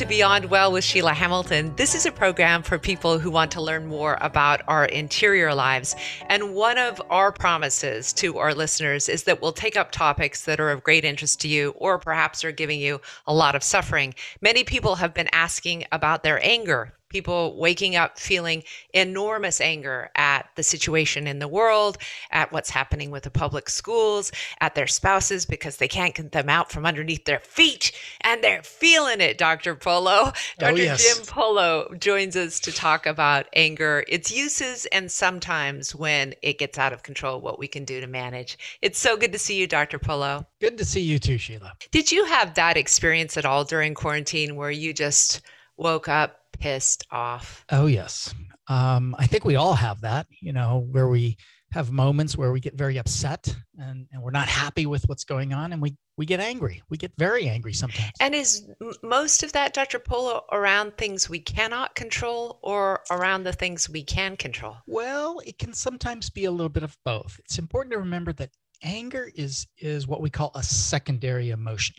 to Beyond Well with Sheila Hamilton. This is a program for people who want to learn more about our interior lives. And one of our promises to our listeners is that we'll take up topics that are of great interest to you or perhaps are giving you a lot of suffering. Many people have been asking about their anger people waking up feeling enormous anger at the situation in the world, at what's happening with the public schools, at their spouses because they can't get them out from underneath their feet and they're feeling it, Dr. Polo. Dr. Oh, yes. Jim Polo joins us to talk about anger, its uses, and sometimes when it gets out of control, what we can do to manage. It's so good to see you, Dr. Polo. Good to see you too, Sheila. Did you have that experience at all during quarantine where you just woke up pissed off. Oh, yes. Um, I think we all have that, you know, where we have moments where we get very upset and, and we're not happy with what's going on and we, we get angry. We get very angry sometimes. And is most of that, Dr. Polo, around things we cannot control or around the things we can control? Well, it can sometimes be a little bit of both. It's important to remember that anger is is what we call a secondary emotion.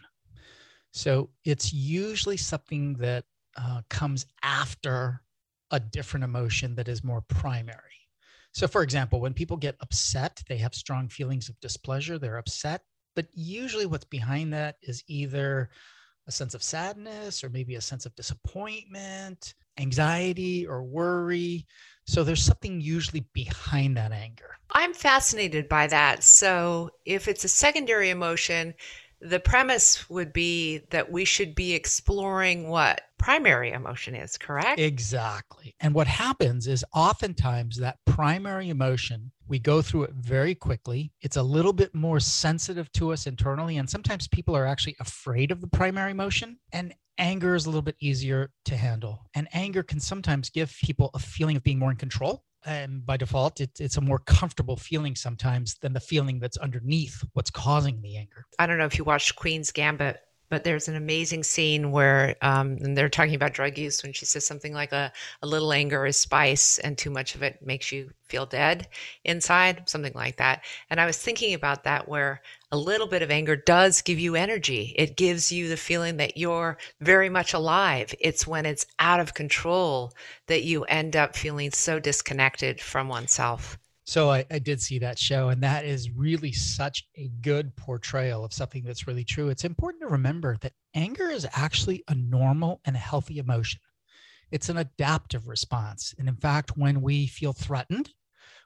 So it's usually something that uh, comes after a different emotion that is more primary. So, for example, when people get upset, they have strong feelings of displeasure, they're upset, but usually what's behind that is either a sense of sadness or maybe a sense of disappointment, anxiety, or worry. So, there's something usually behind that anger. I'm fascinated by that. So, if it's a secondary emotion, the premise would be that we should be exploring what primary emotion is, correct? Exactly. And what happens is oftentimes that primary emotion, we go through it very quickly. It's a little bit more sensitive to us internally. And sometimes people are actually afraid of the primary emotion. And anger is a little bit easier to handle. And anger can sometimes give people a feeling of being more in control and by default it, it's a more comfortable feeling sometimes than the feeling that's underneath what's causing the anger. I don't know if you watched queen's gambit but there's an amazing scene where um, and they're talking about drug use when she says something like a, a little anger is spice and too much of it makes you feel dead inside something like that. And i was thinking about that where a little bit of anger does give you energy. It gives you the feeling that you're very much alive. It's when it's out of control that you end up feeling so disconnected from oneself so I, I, did see that show, and that is really such a good portrayal of something that's really true. It's important to remember that anger is actually a normal and a healthy emotion. It's an adaptive response. And in fact, when we feel threatened,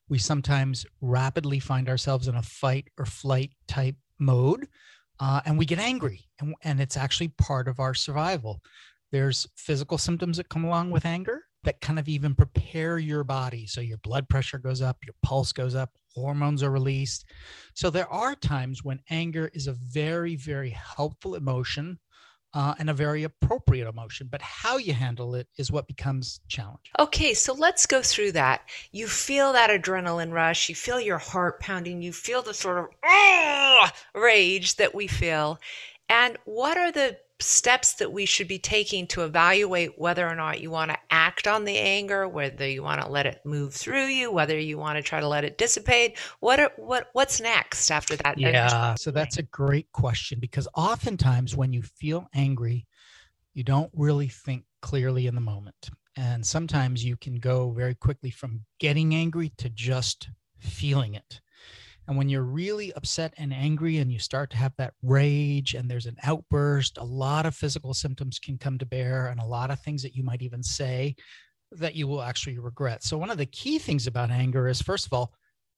we sometimes rapidly find ourselves in a fight or flight type mode, uh, and we get angry. And, and it's actually part of our survival. There's physical symptoms that come along with anger that kind of even prepare your body. So your blood pressure goes up, your pulse goes up, hormones are released. So there are times when anger is a very, very helpful emotion uh, and a very appropriate emotion. But how you handle it is what becomes challenging. Okay, so let's go through that. You feel that adrenaline rush, you feel your heart pounding, you feel the sort of rage that we feel. And what are the steps that we should be taking to evaluate whether or not you want to act on the anger, whether you want to let it move through you, whether you want to try to let it dissipate. What are, what what's next after that? Yeah, so that's a great question because oftentimes when you feel angry, you don't really think clearly in the moment. And sometimes you can go very quickly from getting angry to just feeling it. And when you're really upset and angry and you start to have that rage and there's an outburst, a lot of physical symptoms can come to bear and a lot of things that you might even say that you will actually regret. So, one of the key things about anger is, first of all,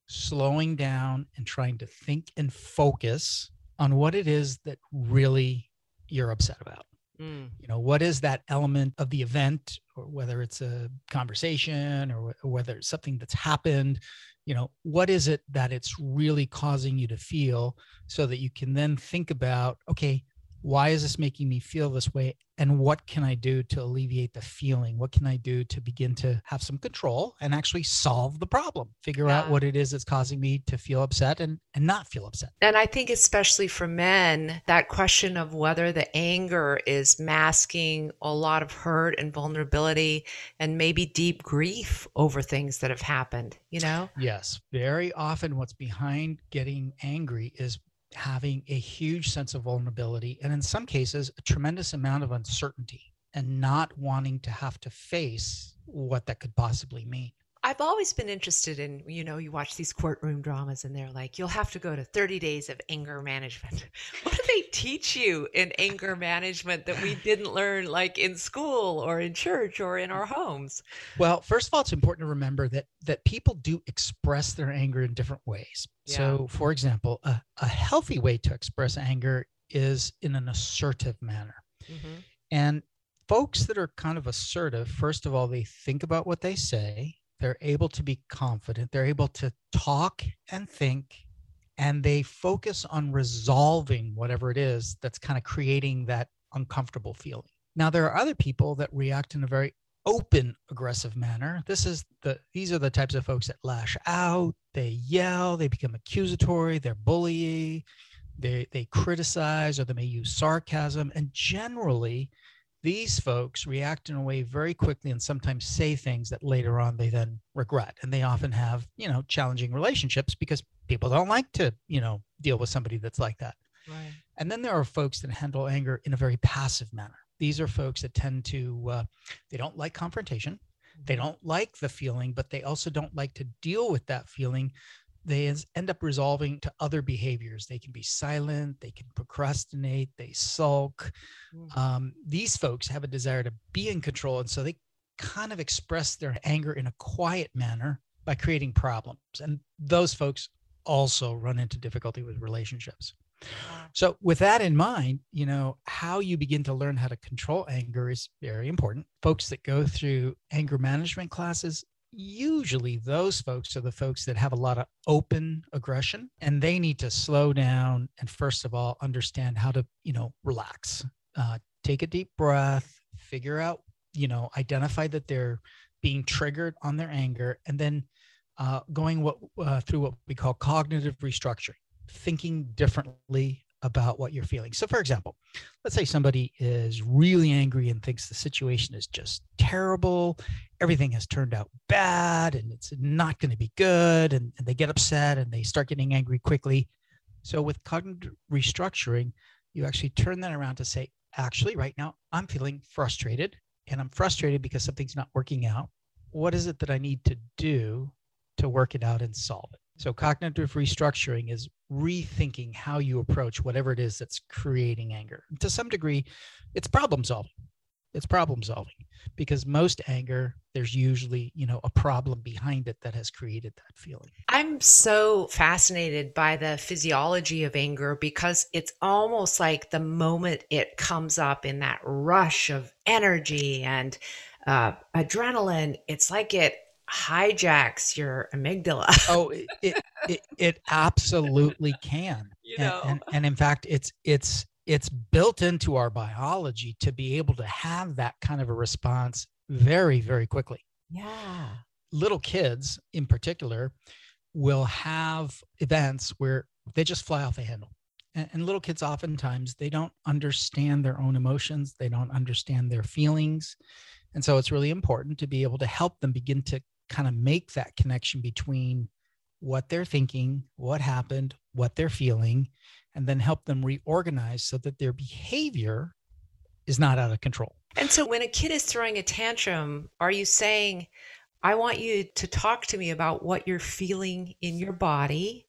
slowing down and trying to think and focus on what it is that really you're upset about. Mm. You know, what is that element of the event, or whether it's a conversation or, or whether it's something that's happened, you know what is it that it's really causing you to feel so that you can then think about okay why is this making me feel this way? And what can i do to alleviate the feeling? What can i do to begin to have some control and actually solve the problem? Figure yeah. out what it is that's causing me to feel upset and and not feel upset. And i think especially for men that question of whether the anger is masking a lot of hurt and vulnerability and maybe deep grief over things that have happened you know? Yes. Very often what's behind getting angry is having a huge sense of vulnerability and in some cases a tremendous amount of uncertainty and not wanting to have to face what that could possibly mean. I've always been interested in, you know, you watch these courtroom dramas and they're like, you'll have to go to 30 days of anger management. What do they teach you in anger management that we didn't learn like in school or in church or in our homes? Well, first of all, it's important to remember that that people do express their anger in different ways. Yeah. So, for example, a, a healthy way to express anger is in an assertive manner. Mhm. And folks that are kind of assertive, first of all, they think about what they say, they're able to be confident, they're able to talk and think, and they focus on resolving whatever it is that's kind of creating that uncomfortable feeling. Now, there are other people that react in a very open aggressive manner. This is the these are the types of folks that lash out they yell they become accusatory they're bullying they they criticize or they may use sarcasm. And generally these folks react in a way very quickly and sometimes say things that later on they then regret. And they often have you know challenging relationships because people don't like to you know deal with somebody that's like that. Right. and then there are folks that handle anger in a very passive manner. These are folks that tend to uh, they don't like confrontation. They don't like the feeling but they also don't like to deal with that feeling they end up resolving to other behaviors they can be silent they can procrastinate they sulk Mm. um, these folks have a desire to be in control and so they kind of express their anger in a quiet manner by creating problems and those folks also run into difficulty with relationships so with that in mind, you know, how you begin to learn how to control anger is very important. Folks that go through anger management classes, usually those folks are the folks that have a lot of open aggression and they need to slow down and first of all understand how to, you know, relax. Uh, take a deep breath, figure out, you know, identify that they're being triggered on their anger and then uh, going what uh, through what we call cognitive restructuring thinking differently about what you're feeling. So, for example, let's say somebody is really angry and thinks the situation is just terrible, everything has turned out bad, and it's not going to be good, and, and they get upset and they start getting angry quickly. So, with cognitive restructuring, you actually turn that around to say, actually, right now, I'm feeling frustrated, and I'm frustrated because something's not working out. What is it that I need to do to work it out and solve it? So, cognitive restructuring is rethinking how you approach whatever it is that's creating anger. To some degree, it's problem solving. It's problem solving because most anger, there's usually, you know, a problem behind it that has created that feeling. I'm so fascinated by the physiology of anger because it's almost like the moment it comes up in that rush of energy and uh, adrenaline, it's like it hijacks your amygdala. Oh, it it, it, it absolutely can. You And- know. and, and in fact, it's it's it's built into our biology to be able to have that kind of a response very, very quickly. yeah. little kids in particular will have events where they just fly off the handle and, and little kids oftentimes they don't understand their own emotions they don't understand their feelings and so it's really important to be able to help them begin to kind of make that connection between what they're thinking what happened what they're feeling and then help them reorganize so that their behavior is not out of control And so when a kid is throwing a tantrum, are you saying, I want you to talk to me about what you're feeling in your body,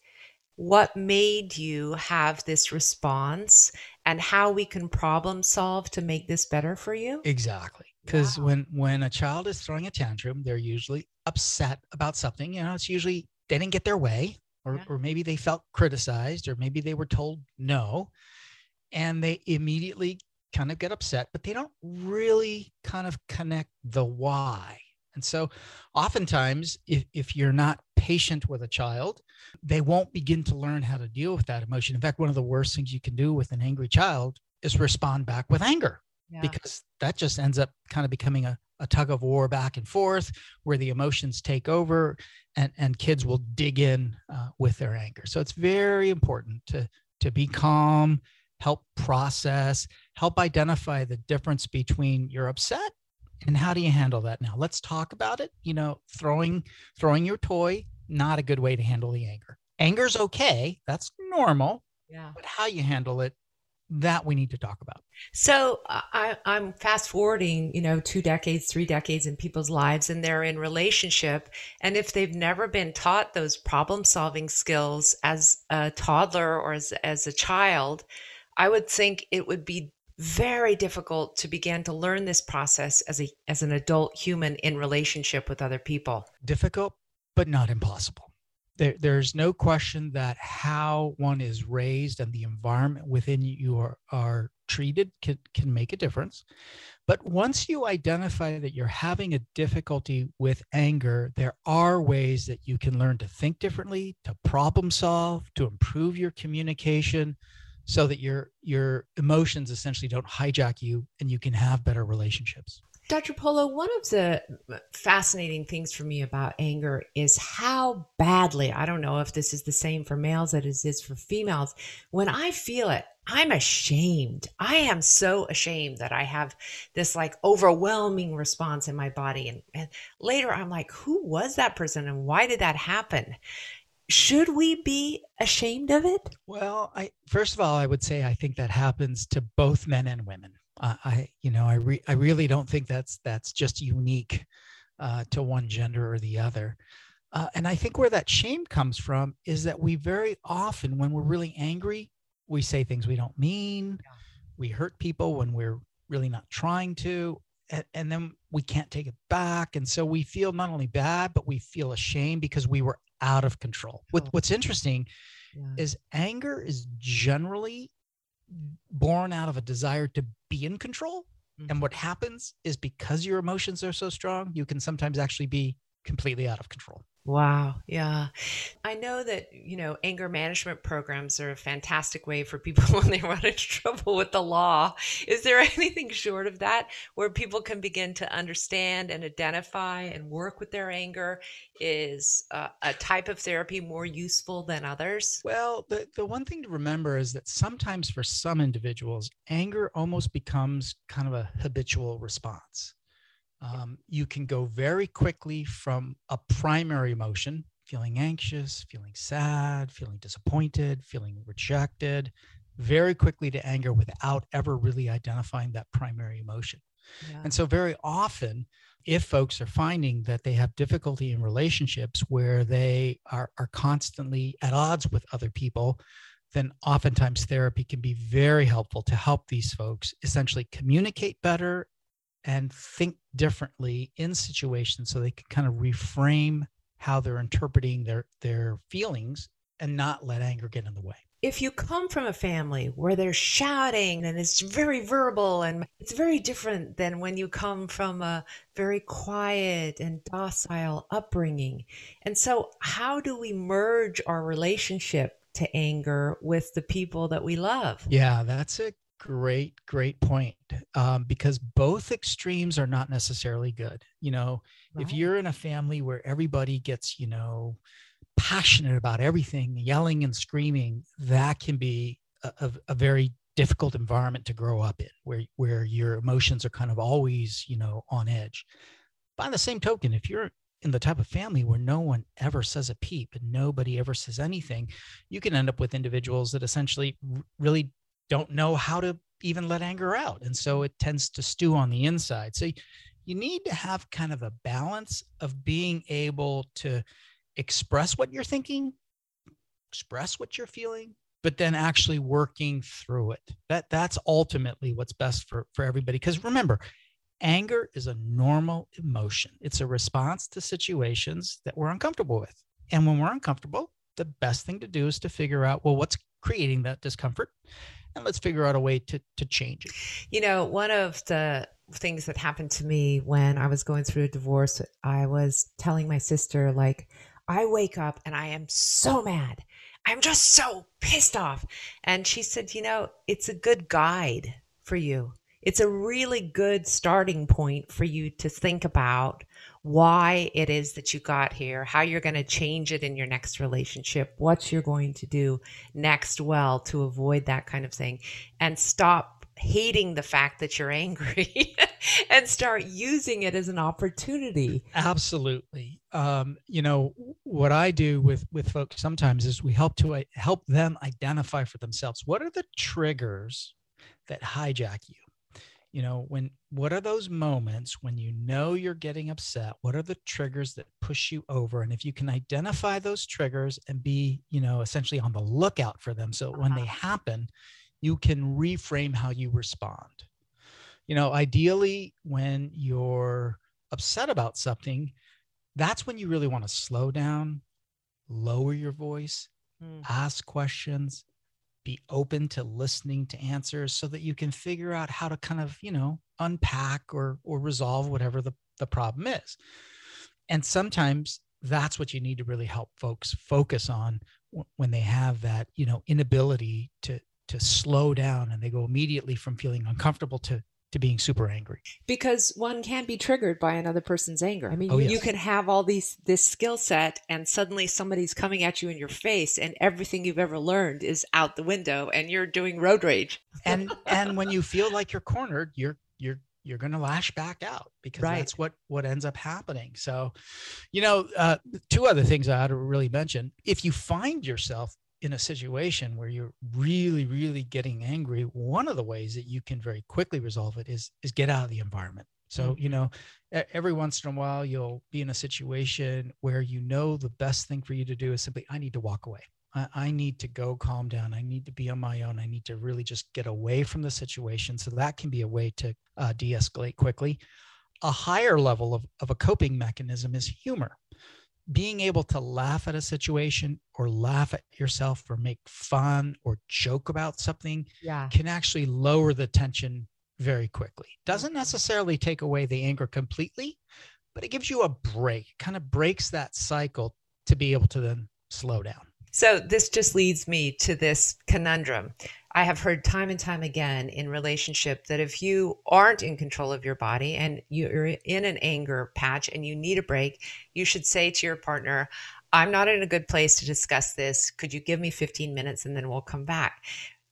what made you have this response, and how we can problem solve to make this better for you? Exactly. Because Wow. when when a child is throwing a tantrum, they're usually upset about something. You know, it's usually they didn't get their way, or Yeah. or maybe they felt criticized, or maybe they were told no, and they immediately kind of get upset, but they don't really kind of connect the why. And so oftentimes if, if you're not patient with a child, they won't begin to learn how to deal with that emotion. In fact, one of the worst things you can do with an angry child is respond back with anger Yeah. because that just ends up kind of becoming a, a tug of war back and forth where the emotions take over and, and kids will dig in uh, with their anger. So it's very important to, to be calm, help process, help identify the difference between you're upset and how do you handle that now let's talk about it you know throwing throwing your toy not a good way to handle the anger anger's okay that's normal yeah. but how you handle it that we need to talk about. So uh, I, I'm fast forwarding, you know, two decades, three decades in people's lives, and they're in relationship. And if they've never been taught those problem solving skills as a toddler or as, as a child, I would think it would be very difficult to begin to learn this process as a as an adult human in relationship with other people. Difficult, but not impossible there, there's no question that how one is raised and the environment within you are, are treated can, can make a difference. But once you identify that you're having a difficulty with anger, there are ways that you can learn to think differently, to problem solve, to improve your communication so that your your emotions essentially don't hijack you and you can have better relationships. Dr. Polo, one of the uh, fascinating things for me about anger is how badly, I don't know if this is the same for males as it is for females, when I feel it, I'm ashamed. I am so ashamed that I have this like overwhelming response in my body. And, and later I'm like, who was that person and why did that happen? Should we be ashamed of it? Well, I first of all, I would say I think that happens to both men and women. I, you know, I re- I really don't think that's that's just unique uh, to one gender or the other. Uh, and I think where that shame comes from is that we very often, when we're really angry, we say things we don't mean. Yeah. We hurt people when we're really not trying to, and, and then we can't take it back. And so we feel not only bad, but we feel ashamed because we were out of control. What, what's interesting yeah. is anger is generally born out of a desire to be in control. Mm-hmm. And what happens is because your emotions are so strong, you can sometimes actually be completely out of control. Wow. Yeah. I know that, you know, anger management programs are a fantastic way for people when they run into trouble with the law. Is there anything short of that where people can begin to understand and identify and work with their anger? Is uh, a type of therapy more useful than others? Well, the, the one thing to remember is that sometimes for some individuals, anger almost becomes kind of a habitual response um, you can go very quickly from a primary emotion, feeling anxious, feeling sad, feeling disappointed, feeling rejected, very quickly to anger without ever really identifying that primary emotion. Yeah. And so, very often, if folks are finding that they have difficulty in relationships where they are, are constantly at odds with other people, then oftentimes therapy can be very helpful to help these folks essentially communicate better and think differently in situations so they can kind of reframe how they're interpreting their their feelings and not let anger get in the way if you come from a family where they're shouting and it's very verbal and it's very different than when you come from a very quiet and docile upbringing. And so, how do we merge our relationship to anger with the people that we love? Yeah, that's a great great point um, because both extremes are not necessarily good you know right. if you're in a family where everybody gets you know passionate about everything yelling and screaming that can be a, a, a very difficult environment to grow up in where where your emotions are kind of always you know on edge by the same token if you're in the type of family where no one ever says a peep and nobody ever says anything, you can end up with individuals that essentially really don't know how to even let anger out. And so it tends to stew on the inside. So you need to have kind of a balance of being able to express what you're thinking, express what you're feeling, but then actually working through it. That that's ultimately what's best for for everybody because remember, anger is a normal emotion. It's a response to situations that we're uncomfortable with. And when we're uncomfortable, the best thing to do is to figure out well what's creating that discomfort and let's figure out a way to to change it. You know, one of the things that happened to me when I was going through a divorce, I was telling my sister like I wake up and I am so mad. I'm just so pissed off. And she said, "You know, it's a good guide for you. It's a really good starting point for you to think about why it is that you got here, how you're going to change it in your next relationship, what you're going to do next well to avoid that kind of thing, and stop hating the fact that you're angry and start using it as an opportunity. Absolutely. Um, you know what i do with with folks sometimes is we help to uh, help them identify for themselves what are the triggers that hijack you you know when what are those moments when you know you're getting upset what are the triggers that push you over and if you can identify those triggers and be you know essentially on the lookout for them so when they uh-huh. happen you can reframe how you respond you know ideally when you're upset about something that's when you really want to slow down lower your voice mm. ask questions be open to listening to answers so that you can figure out how to kind of you know unpack or or resolve whatever the, the problem is. And sometimes that's what you need to really help folks focus on when they have that you know inability to to slow down and they go immediately from feeling uncomfortable to to being super angry. Because one can be triggered by another person's anger. I mean oh, yes. you can have all these this skill set and suddenly somebody's coming at you in your face and everything you've ever learned is out the window and you're doing road rage. And and when you feel like you're cornered you're you're you're going to lash back out because right. that's what what ends up happening. So you know uh, two other things i ought to really mention. If you find yourself in a situation where you're really really getting angry one of the ways that you can very quickly resolve it is is get out of the environment. So mm-hmm. you know every once in a while you'll be in a situation where you know the best thing for you to do is simply i need to walk away. I, I need to go calm down. I need to be on my own. I need to really just get away from the situation. So that can be a way to uh, de-escalate quickly. A higher level of, of a coping mechanism is humor being able to laugh at a situation or laugh at yourself or make fun or joke about something yeah. can actually lower the tension very quickly. Doesn't necessarily take away the anger completely, but it gives you a break, kind of breaks that cycle to be able to then slow down. So, this just leads me to this conundrum. I have heard time and time again in relationship that if you aren't in control of your body and you're in an anger patch and you need a break, you should say to your partner, I'm not in a good place to discuss this. Could you give me 15 minutes and then we'll come back?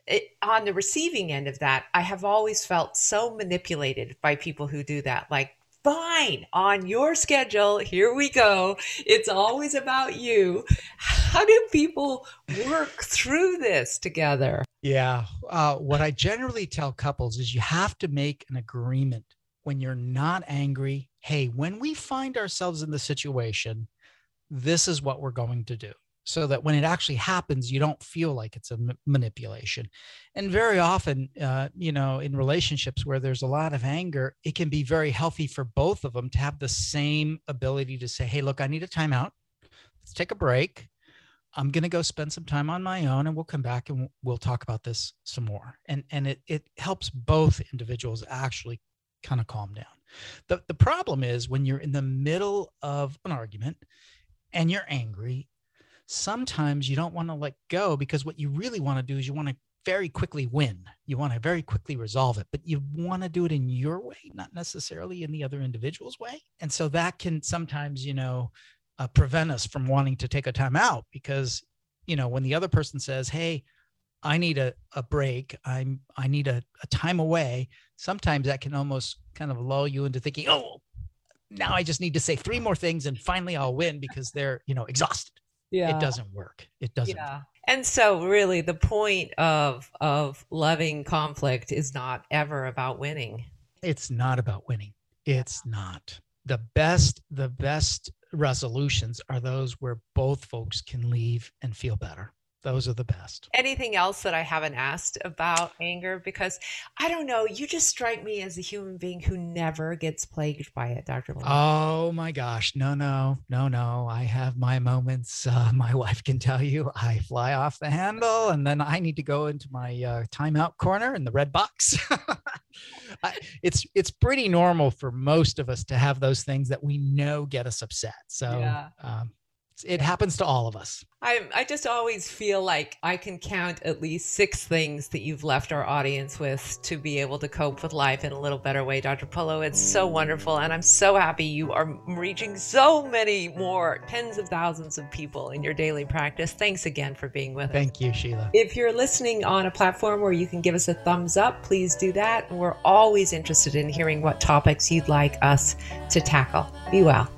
It, on the receiving end of that, I have always felt so manipulated by people who do that. Like, fine on your schedule. Here we go. It's always about you. How do people work through this together? Yeah. Uh, what I generally tell couples is you have to make an agreement when you're not angry. Hey, when we find ourselves in the situation, this is what we're going to do so that when it actually happens you don't feel like it's a m- manipulation. And very often uh, you know in relationships where there's a lot of anger it can be very healthy for both of them to have the same ability to say hey look i need a timeout. Let's take a break. I'm going to go spend some time on my own and we'll come back and we'll talk about this some more. And and it it helps both individuals actually kind of calm down. The the problem is when you're in the middle of an argument and you're angry sometimes you don't want to let go because what you really want to do is you want to very quickly win. You want to very quickly resolve it, but you want to do it in your way, not necessarily in the other individual's way. And so that can sometimes, you know, uh, prevent us from wanting to take a time out because, you know, when the other person says, Hey, I need a, a break. I'm, I need a, a time away. Sometimes that can almost kind of lull you into thinking, Oh, now I just need to say three more things and finally I'll win because they're, you know, exhausted yeah. it doesn't work. It doesn't. Yeah. And so really the point of of loving conflict is not ever about winning. It's not about winning. It's not. The best the best resolutions are those where both folks can leave and feel better. Those are the best. Anything else that I haven't asked about anger? Because I don't know, you just strike me as a human being who never gets plagued by it, Dr. Oh my gosh. No, no, no, no. I have my moments. Uh, my wife can tell you I fly off the handle and then I need to go into my uh, timeout corner in the red box. it's it's pretty normal for most of us to have those things that we know get us upset. So yeah. um, it happens to all of us. I I just always feel like I can count at least six things that you've left our audience with to be able to cope with life in a little better way, Dr. Polo. It's so wonderful, and I'm so happy you are reaching so many more tens of thousands of people in your daily practice. Thanks again for being with Thank us. Thank you, Sheila. If you're listening on a platform where you can give us a thumbs up, please do that. We're always interested in hearing what topics you'd like us to tackle. Be well.